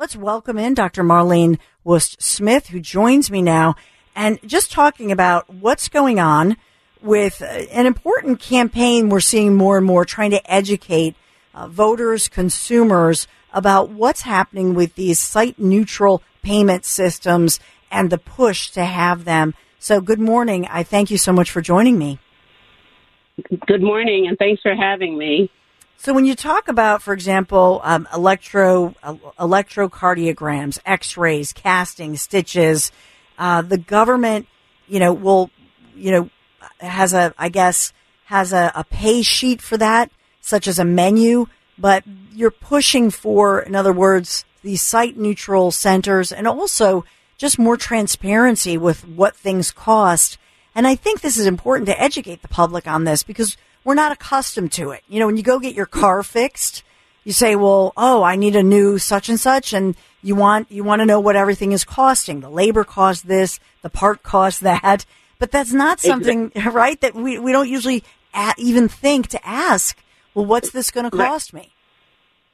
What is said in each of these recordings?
Let's welcome in Dr. Marlene Wust Smith, who joins me now, and just talking about what's going on with uh, an important campaign we're seeing more and more trying to educate uh, voters, consumers about what's happening with these site neutral payment systems and the push to have them. So, good morning. I thank you so much for joining me. Good morning, and thanks for having me. So, when you talk about, for example, um, electro uh, electrocardiograms, X-rays, casting, stitches, uh, the government, you know, will, you know, has a, I guess, has a, a pay sheet for that, such as a menu. But you're pushing for, in other words, these site neutral centers, and also just more transparency with what things cost and I think this is important to educate the public on this because we're not accustomed to it. You know, when you go get your car fixed, you say, well, oh, I need a new such and such. And you want, you want to know what everything is costing. The labor costs this, the part costs that. But that's not something, exactly. right, that we, we don't usually even think to ask, well, what's this going to cost right. me?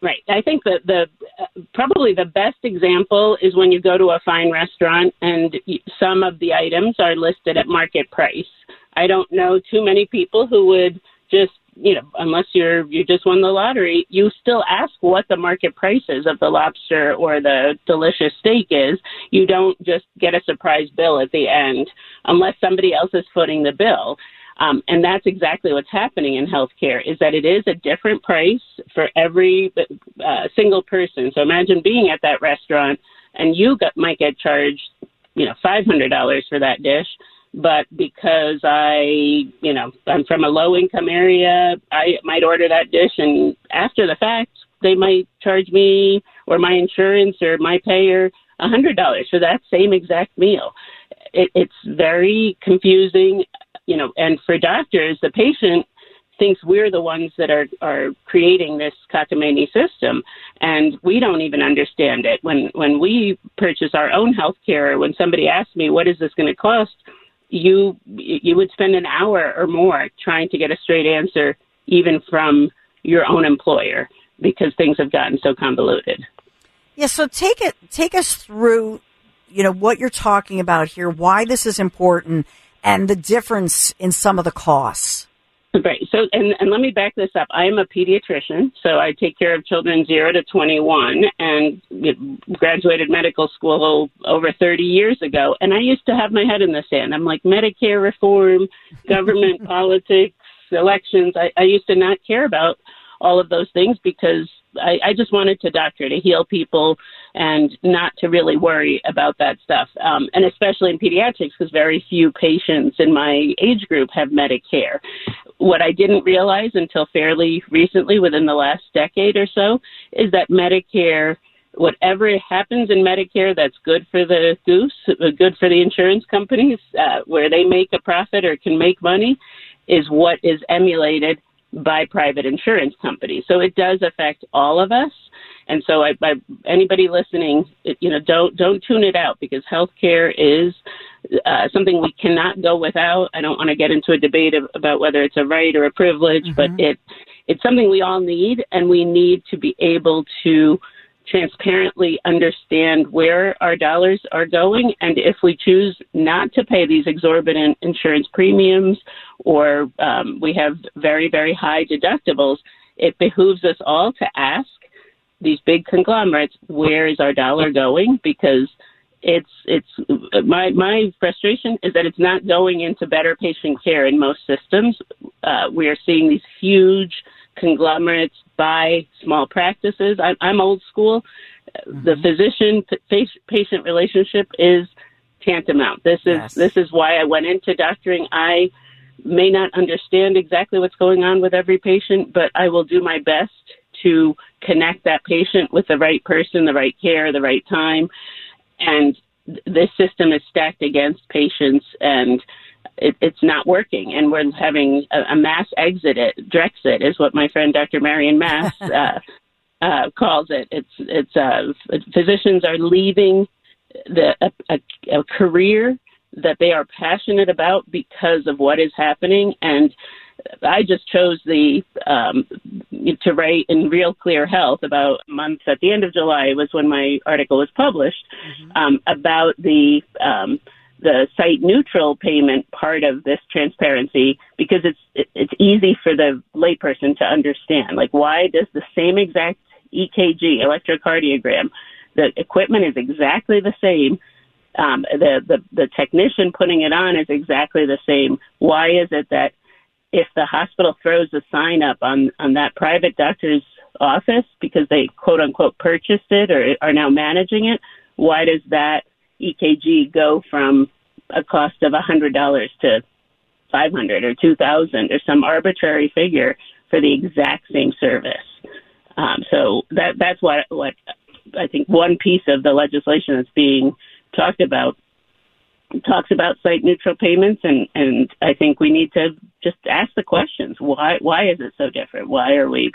Right. I think that the uh, probably the best example is when you go to a fine restaurant and some of the items are listed at market price. I don't know too many people who would just you know unless you're you just won the lottery you still ask what the market price is of the lobster or the delicious steak is you don't just get a surprise bill at the end unless somebody else is footing the bill um, and that's exactly what's happening in healthcare is that it is a different price for every uh, single person. So imagine being at that restaurant and you got, might get charged, you know, $500 for that dish. But because I, you know, I'm from a low income area, I might order that dish and after the fact, they might charge me or my insurance or my payer a hundred dollars for that same exact meal. It, it's very confusing you know, and for doctors, the patient thinks we're the ones that are, are creating this cockamamie system, and we don't even understand it. When when we purchase our own health care, when somebody asks me what is this going to cost, you you would spend an hour or more trying to get a straight answer, even from your own employer, because things have gotten so convoluted. Yeah, so take it take us through, you know, what you're talking about here, why this is important and the difference in some of the costs. Right. So, and, and let me back this up. I am a pediatrician, so I take care of children zero to 21 and graduated medical school over 30 years ago. And I used to have my head in the sand. I'm like, Medicare reform, government politics, elections. I, I used to not care about all of those things because I, I just wanted to doctor to heal people and not to really worry about that stuff. Um, and especially in pediatrics, because very few patients in my age group have Medicare. What I didn't realize until fairly recently, within the last decade or so, is that Medicare whatever happens in Medicare that's good for the goose, good for the insurance companies, uh, where they make a profit or can make money, is what is emulated by private insurance companies. So it does affect all of us. And so, I, I, anybody listening, it, you know, don't don't tune it out because healthcare is uh, something we cannot go without. I don't want to get into a debate of, about whether it's a right or a privilege, mm-hmm. but it it's something we all need, and we need to be able to transparently understand where our dollars are going. And if we choose not to pay these exorbitant insurance premiums or um, we have very, very high deductibles, it behooves us all to ask these big conglomerates, where is our dollar going? Because it's it's my my frustration is that it's not going into better patient care in most systems. Uh, we are seeing these huge conglomerates buy small practices. I, I'm old school. Mm-hmm. The physician patient relationship is tantamount. This is yes. this is why I went into doctoring. I may not understand exactly what's going on with every patient, but I will do my best to connect that patient with the right person, the right care, the right time. And this system is stacked against patients and it, it's not working. And we're having a, a mass exit. It, Drexit is what my friend Dr. Marion Mass uh, uh, calls it. It's, it's, uh, physicians are leaving the, a, a, a career that they are passionate about because of what is happening. And I just chose the um, to write in Real Clear Health about a month at the end of July was when my article was published mm-hmm. um, about the um, the site neutral payment part of this transparency because it's it's easy for the layperson to understand. Like why does the same exact EKG electrocardiogram the equipment is exactly the same um, the, the the technician putting it on is exactly the same. Why is it that if the hospital throws a sign up on on that private doctor's office because they quote unquote purchased it or are now managing it, why does that EKG go from a cost of a hundred dollars to five hundred or two thousand or some arbitrary figure for the exact same service? Um, so that that's what what I think one piece of the legislation that's being talked about talks about site neutral payments and and I think we need to just ask the questions. Why why is it so different? Why are we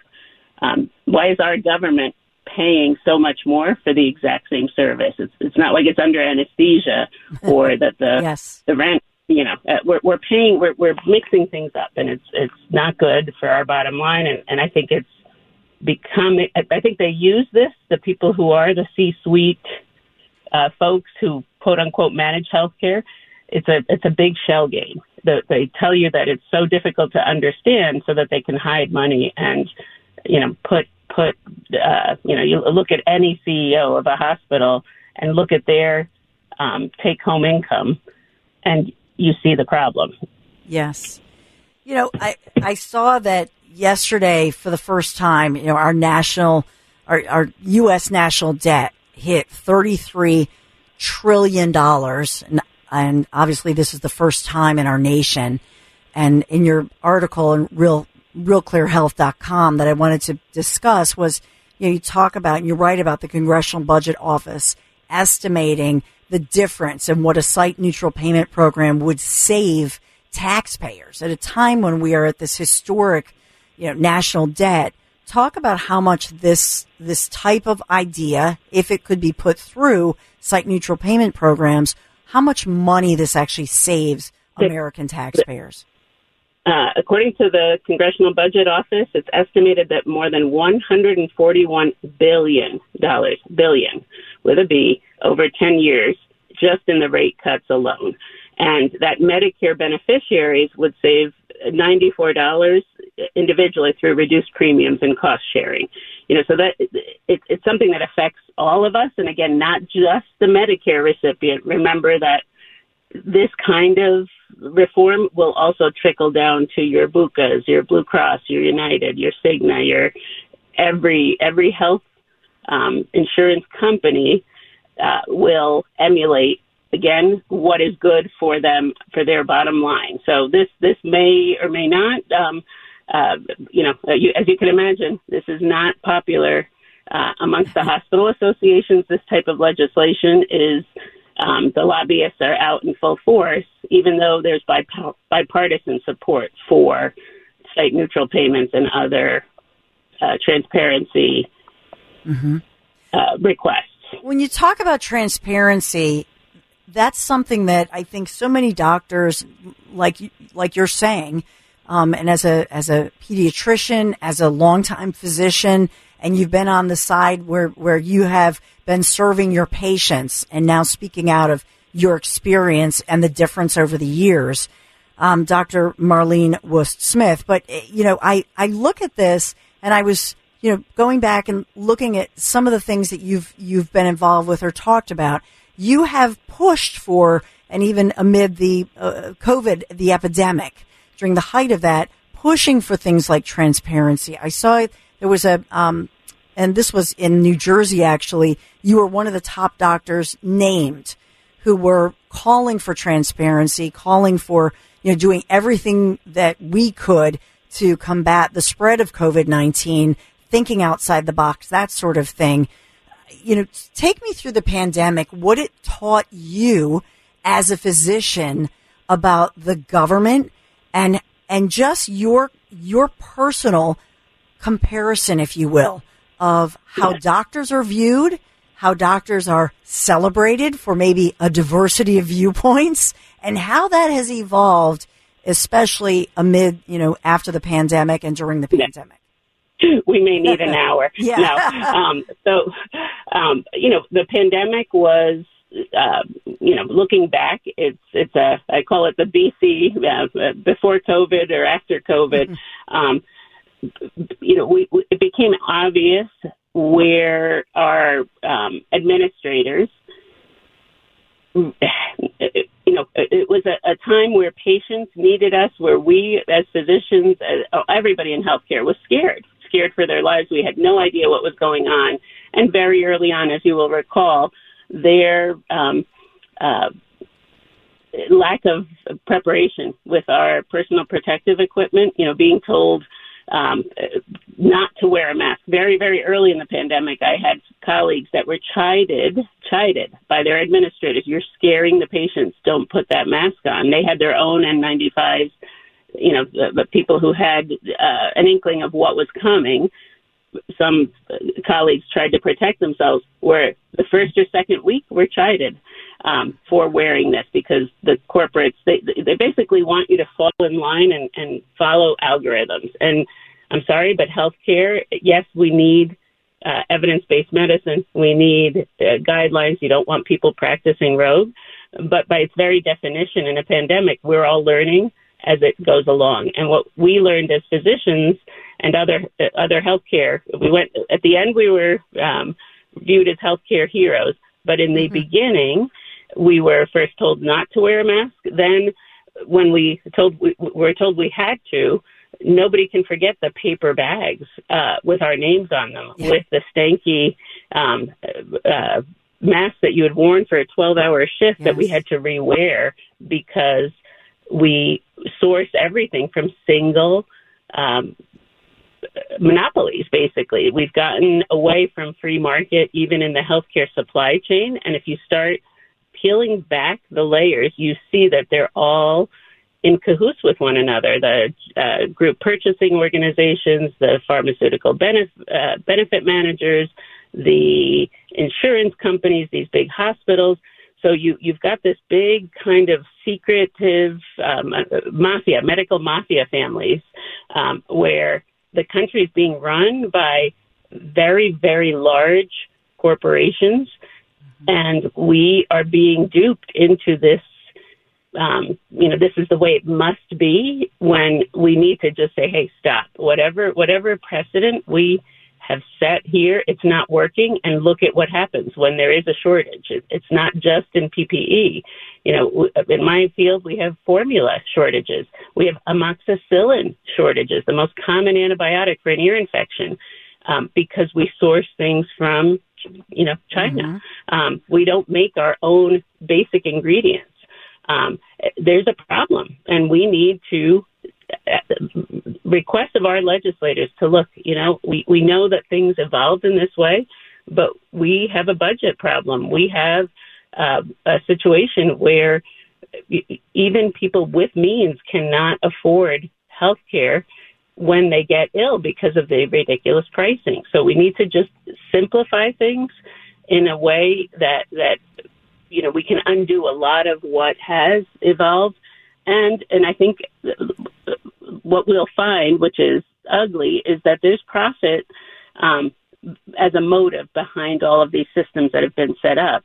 um, why is our government paying so much more for the exact same service? It's it's not like it's under anesthesia or that the yes. the rent you know uh, we're we're paying we're we're mixing things up and it's it's not good for our bottom line and and I think it's become I think they use this the people who are the C suite uh, folks who quote unquote manage healthcare, it's a it's a big shell game. The, they tell you that it's so difficult to understand, so that they can hide money and you know put put uh, you know you look at any CEO of a hospital and look at their um, take home income, and you see the problem. Yes, you know I I saw that yesterday for the first time. You know our national our, our U.S. national debt hit $33 trillion. And, and obviously this is the first time in our nation. And in your article in real, realclearhealth.com that I wanted to discuss was, you know, you talk about and you write about the Congressional Budget Office estimating the difference in what a site neutral payment program would save taxpayers at a time when we are at this historic, you know, national debt talk about how much this this type of idea, if it could be put through site neutral payment programs, how much money this actually saves American taxpayers. Uh, according to the Congressional Budget Office, it's estimated that more than 141 billion dollars, billion with a B, over 10 years, just in the rate cuts alone, and that Medicare beneficiaries would save $94 individually through reduced premiums and cost sharing. You know, so that it, it's something that affects all of us, and again, not just the Medicare recipient. Remember that this kind of reform will also trickle down to your BUCAs, your Blue Cross, your United, your Cigna, your every every health um, insurance company uh, will emulate again what is good for them for their bottom line. So this this may or may not um, uh, you know, uh, you, as you can imagine, this is not popular uh, amongst the hospital associations. This type of legislation is um, the lobbyists are out in full force, even though there's bip- bipartisan support for site neutral payments and other uh, transparency mm-hmm. uh, requests. When you talk about transparency, that's something that I think so many doctors, like like you're saying, um, and as a as a pediatrician, as a longtime physician, and you've been on the side where where you have been serving your patients and now speaking out of your experience and the difference over the years, um, Dr. Marlene Wust Smith. But eh, you know, I I look at this and I was you know, going back and looking at some of the things that you've you've been involved with or talked about, you have pushed for, and even amid the uh, COVID, the epidemic, during the height of that, pushing for things like transparency. I saw there was a, um, and this was in New Jersey actually. You were one of the top doctors named who were calling for transparency, calling for you know doing everything that we could to combat the spread of COVID nineteen, thinking outside the box, that sort of thing. You know, take me through the pandemic. What it taught you as a physician about the government and and just your your personal comparison, if you will, of how doctors are viewed, how doctors are celebrated for maybe a diversity of viewpoints, and how that has evolved, especially amid you know after the pandemic and during the pandemic. We may need an hour. yeah. No. Um, so, um, you know, the pandemic was uh, you know, looking back, it's it's a I call it the BC uh, before COVID or after COVID. Mm-hmm. Um, you know, we, we, it became obvious where our um, administrators, you know, it was a, a time where patients needed us, where we as physicians, uh, everybody in healthcare was scared, scared for their lives. We had no idea what was going on, and very early on, as you will recall their um, uh, lack of preparation with our personal protective equipment. You know, being told um, not to wear a mask. Very, very early in the pandemic, I had colleagues that were chided, chided by their administrators. You're scaring the patients. Don't put that mask on. They had their own N95s. You know, the, people who had uh, an inkling of what was coming. Some colleagues tried to protect themselves where the first or second week were chided um, for wearing this because the corporates they they basically want you to fall in line and, and follow algorithms. And I'm sorry but healthcare yes we need uh, evidence-based medicine. We need uh, guidelines. You don't want people practicing rogue. But by its very definition in a pandemic we're all learning as it goes along and what we learned as physicians and other other healthcare. We went at the end. We were um, viewed as healthcare heroes, but in the mm-hmm. beginning, we were first told not to wear a mask. Then, when we told we were told we had to, nobody can forget the paper bags uh, with our names on them, yeah. with the stanky um, uh, mask that you had worn for a 12-hour shift yes. that we had to rewear because we source everything from single um, monopolies, basically. We've gotten away from free market even in the healthcare supply chain. And if you start peeling back the layers, you see that they're all in cahoots with one another. The uh, group purchasing organizations, the pharmaceutical benef- uh, benefit managers, the insurance companies, these big hospitals. So you you've got this big kind of secretive um, mafia, medical mafia families, um, where the country is being run by very, very large corporations, mm-hmm. and we are being duped into this. Um, you know, this is the way it must be when we need to just say, "Hey, stop! Whatever, whatever precedent we have set here, it's not working. And look at what happens when there is a shortage. It's not just in PPE. You know, in my field, we have formula shortages. We have amoxicillin shortages, the most common antibiotic for an ear infection, um, because we source things from, you know, China. Mm-hmm. Um, we don't make our own basic ingredients. Um, there's a problem, and we need to request of our legislators to look, you know, we, we know that things evolved in this way, but we have a budget problem. We have uh, a situation where even people with means cannot afford health care when they get ill because of the ridiculous pricing. So we need to just simplify things in a way that that you know we can undo a lot of what has evolved and and I think what we'll find, which is ugly, is that there's profit um, as a motive behind all of these systems that have been set up.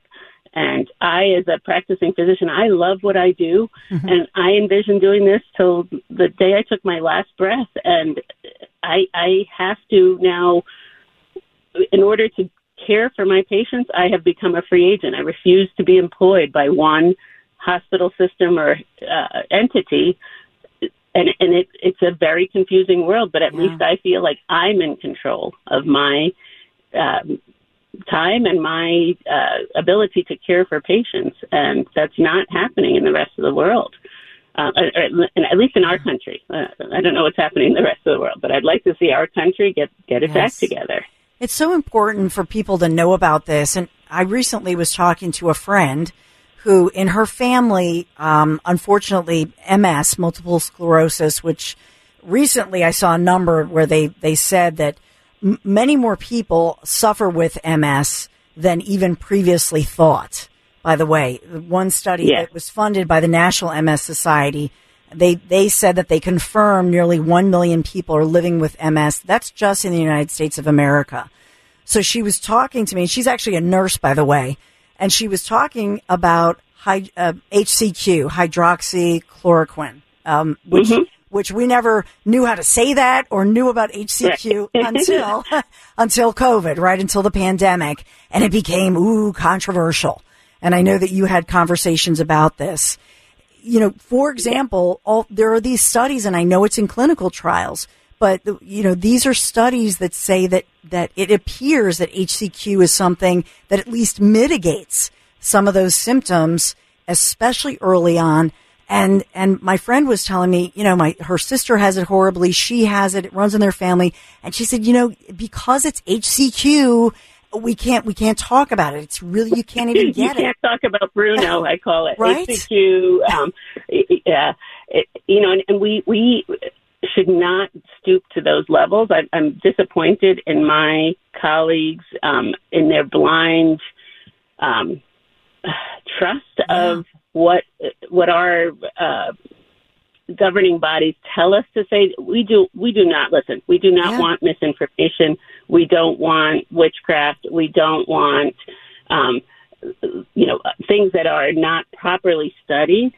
And I, as a practicing physician, I love what I do, mm-hmm. and I envision doing this till the day I took my last breath. And I, I have to now in order to care for my patients, I have become a free agent. I refuse to be employed by one hospital system or uh, entity. And, and it, it's a very confusing world, but at yeah. least I feel like I'm in control of my um, time and my uh, ability to care for patients. And that's not happening in the rest of the world. Uh, at least in our country. Uh, I don't know what's happening in the rest of the world, but I'd like to see our country get get its yes. act together. It's so important for people to know about this. And I recently was talking to a friend who, in her family, um, unfortunately, MS, multiple sclerosis, which recently I saw a number where they, they said that m- many more people suffer with MS than even previously thought. By the way, one study that was funded by the National MS Society, they, they said that they confirmed nearly 1 million people are living with MS. That's just in the United States of America. So she was talking to me. She's actually a nurse, by the way. And she was talking about hy- uh, HCQ, hydroxychloroquine, um, which, mm-hmm. which we never knew how to say that or knew about HCQ until, until COVID, right? Until the pandemic. And it became, ooh, controversial. And I know that you had conversations about this you know, for example, all, there are these studies, and I know it's in clinical trials, but you know, these are studies that say that that it appears that HCQ is something that at least mitigates some of those symptoms, especially early on. And and my friend was telling me, you know, my her sister has it horribly. She has it. It runs in their family, and she said, you know, because it's HCQ we can't we can't talk about it. It's really you can't even get it. You can't talk about Bruno. I call it right? HCQ. Um, yeah, it, you know, and, and we we should not stoop to those levels. I, I'm disappointed in my colleagues um, in their blind um, trust of what what our uh, governing bodies tell us to say. We do we do not listen we do not yeah. want misinformation. We don't want witchcraft. We don't want um, you know things that are not properly studied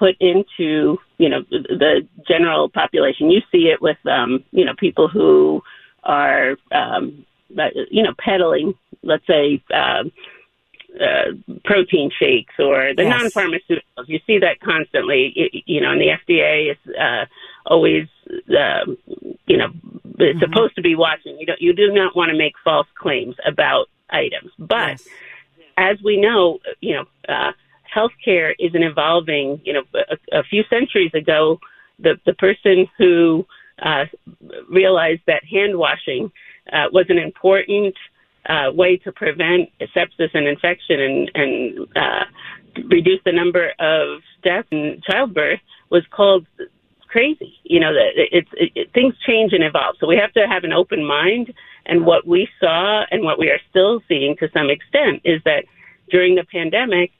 put into you know the general population you see it with um, you know people who are um, you know peddling let's say um, uh, protein shakes or the yes. non-pharmaceuticals. You see that constantly. You, you know, and the FDA is uh, always, uh, you know, mm-hmm. supposed to be watching. You don't, you do not want to make false claims about items. But yes. as we know, you know, uh, healthcare is an evolving. You know, a, a few centuries ago, the the person who uh, realized that hand washing uh, was an important uh, way to prevent sepsis and infection and, and uh, reduce the number of deaths in childbirth was called crazy. You know, that it's it, it, things change and evolve. So we have to have an open mind. And what we saw and what we are still seeing to some extent is that during the pandemic,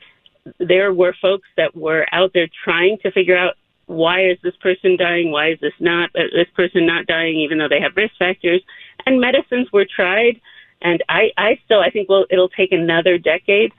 there were folks that were out there trying to figure out why is this person dying? Why is this not uh, this person not dying, even though they have risk factors? And medicines were tried and I, I still, I think well, it'll take another decade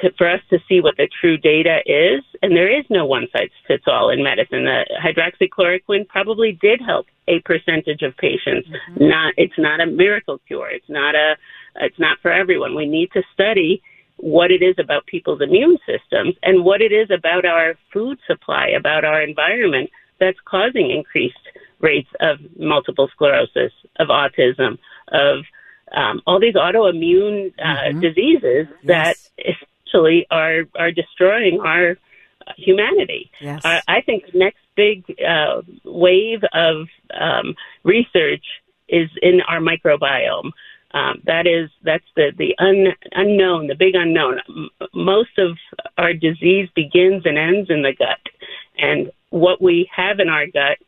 to, for us to see what the true data is. And there is no one size fits all in medicine. The hydroxychloroquine probably did help a percentage of patients. Mm-hmm. Not, it's not a miracle cure. It's not a, it's not for everyone. We need to study what it is about people's immune systems and what it is about our food supply, about our environment that's causing increased rates of multiple sclerosis, of autism, of um, all these autoimmune uh, mm-hmm. diseases yes. that essentially are are destroying our humanity. Yes. Uh, I think the next big uh, wave of um, research is in our microbiome. Um, that is that's the the un, unknown, the big unknown. M- most of our disease begins and ends in the gut, and what we have in our gut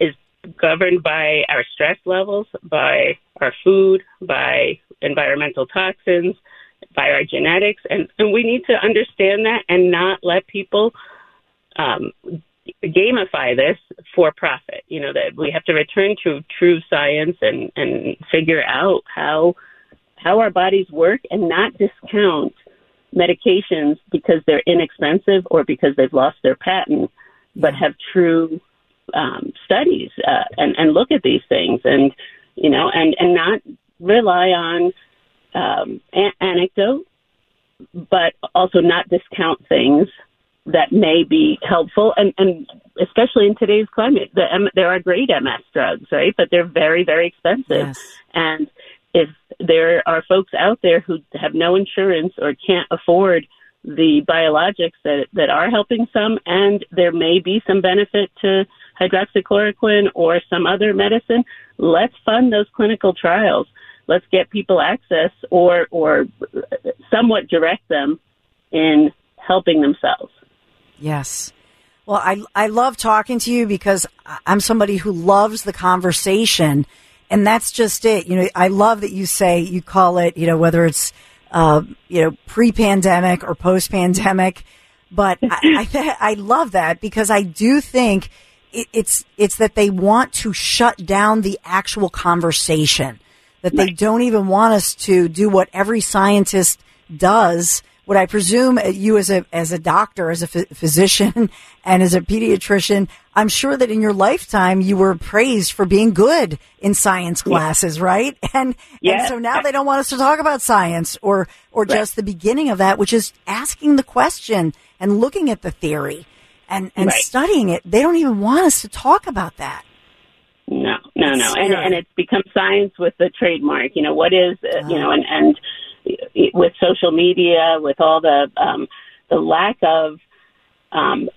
is governed by our stress levels, by our food, by environmental toxins, by our genetics, and, and we need to understand that and not let people um, gamify this for profit. You know that we have to return to true science and and figure out how how our bodies work and not discount medications because they're inexpensive or because they've lost their patent, but have true um, studies uh, and, and look at these things. And you know, and and not rely on um, an- anecdote, but also not discount things that may be helpful, and and especially in today's climate, the, M- there are great MS drugs, right? But they're very very expensive, Yes. and if there are folks out there who have no insurance or can't afford the biologics that that are helping some, and there may be some benefit to hydroxychloroquine or some other medicine. Let's fund those clinical trials. Let's get people access or or somewhat direct them in helping themselves. Yes. Well, I, I love talking to you because I'm somebody who loves the conversation. And that's just it. You know, I love that you say you call it, you know, whether it's, uh, you know, pre pandemic or post pandemic. But I, I, I love that because I do think it, it's, it's that they want to shut down the actual conversation, that they don't even want us to do what every scientist does what I presume uh, you as a as a doctor, as a ph- physician, and as a pediatrician, I'm sure that in your lifetime you were praised for being good in science classes, right? And and so now they don't want us to talk about science or or just the beginning of that, which is asking the question and looking at the theory and and Right. studying it. They don't even want us to talk about that. No, no, no, and and it's become science with the trademark. You know what is uh, you know, and and with social media, with all the um, the lack of. Um,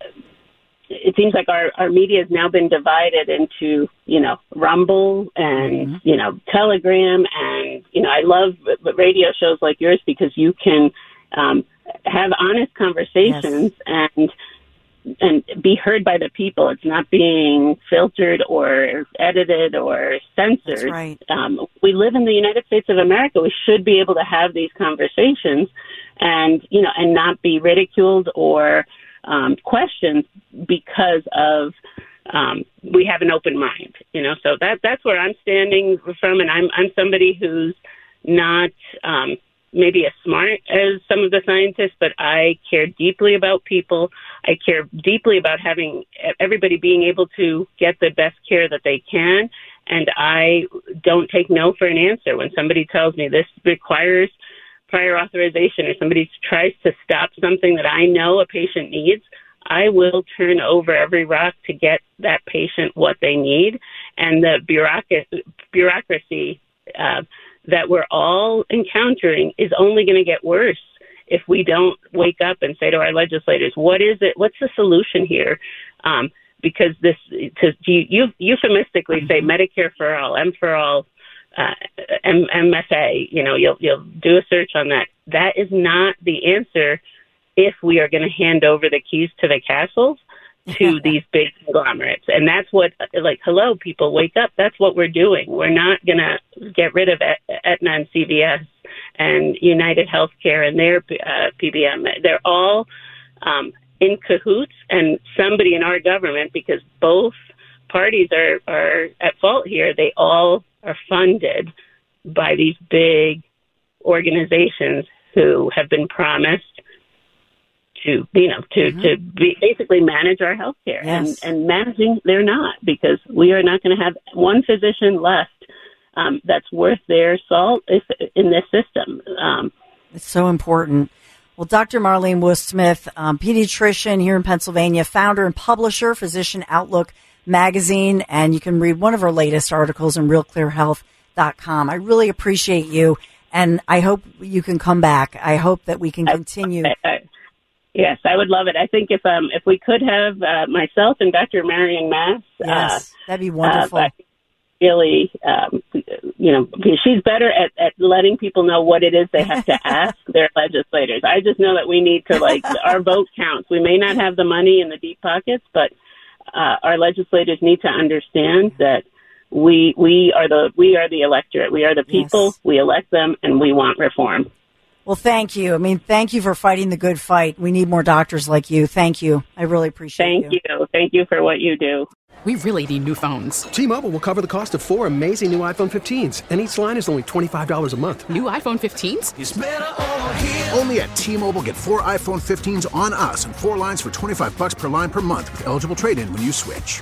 it seems like our, our media has now been divided into, you know, Rumble and, you know, Telegram. And, you know, I love radio shows like yours because you can um, have honest conversations and and be heard by the people. It's not being filtered or edited or censored. That's right. Um, we live in the United States of America. We should be able to have these conversations, and you know, and not be ridiculed or um, questioned because of um, we have an open mind. You know, so that that's where I'm standing from, and I'm I'm somebody who's not um, maybe as smart as some of the scientists, but I care deeply about people. I care deeply about having everybody being able to get the best care that they can. And I don't take no for an answer. When somebody tells me this requires prior authorization or somebody tries to stop something that I know a patient needs, I will turn over every rock to get that patient what they need. And the bureaucracy, bureaucracy uh, that we're all encountering is only going to get worse if we don't wake up and say to our legislators, "What is it? What's the solution here?" Um, because this, to you, euphemistically say Medicare for all, M for all, uh, M- MFA. You know, you'll you'll do a search on that. That is not the answer if we are going to hand over the keys to the castles to these big conglomerates. And that's what, like, hello, people, wake up. That's what we're doing. We're not going to get rid of Et- Aetna and CVS and United Healthcare and their uh, PBM. They're all um, in cahoots, and somebody in our government, because both parties are, are at fault here, they all are funded by these big organizations who have been promised to you know to to be, basically manage our health care Yes. and and managing they're not because we are not going to have one physician left um, that's worth their salt if, in this system um, It's so important. Well, Dr. Marlene Wust-Smith, um, pediatrician here in Pennsylvania, founder and publisher, Physician Outlook magazine, and you can read one of her latest articles in realclearhealth.com. I really appreciate you, and I hope you can come back. I hope that we can continue. I, I, yes I would love it I think if um if we could have uh, myself and Dr. Marion Mass Yes, uh, that'd be wonderful. uh, really, um, you know, she's better at, at letting people know what it is they have to ask their legislators. I just know that we need to, like, our vote counts. We may not have the money in the deep pockets, but uh, our legislators need to understand that we we are the we are the electorate. We are the people. Yes. We elect them, and we want reform. Well, thank you. I mean, thank you for fighting the good fight. We need more doctors like you. Thank you. I really appreciate Thank you. Thank you for what you do. We really need new phones. T-Mobile will cover the cost of four amazing new iPhone 15s, and each line is only $25 a month. New iPhone 15s? Only at T-Mobile get four iPhone 15s on us and four lines for 25 bucks per line per month with eligible trade-in when you switch.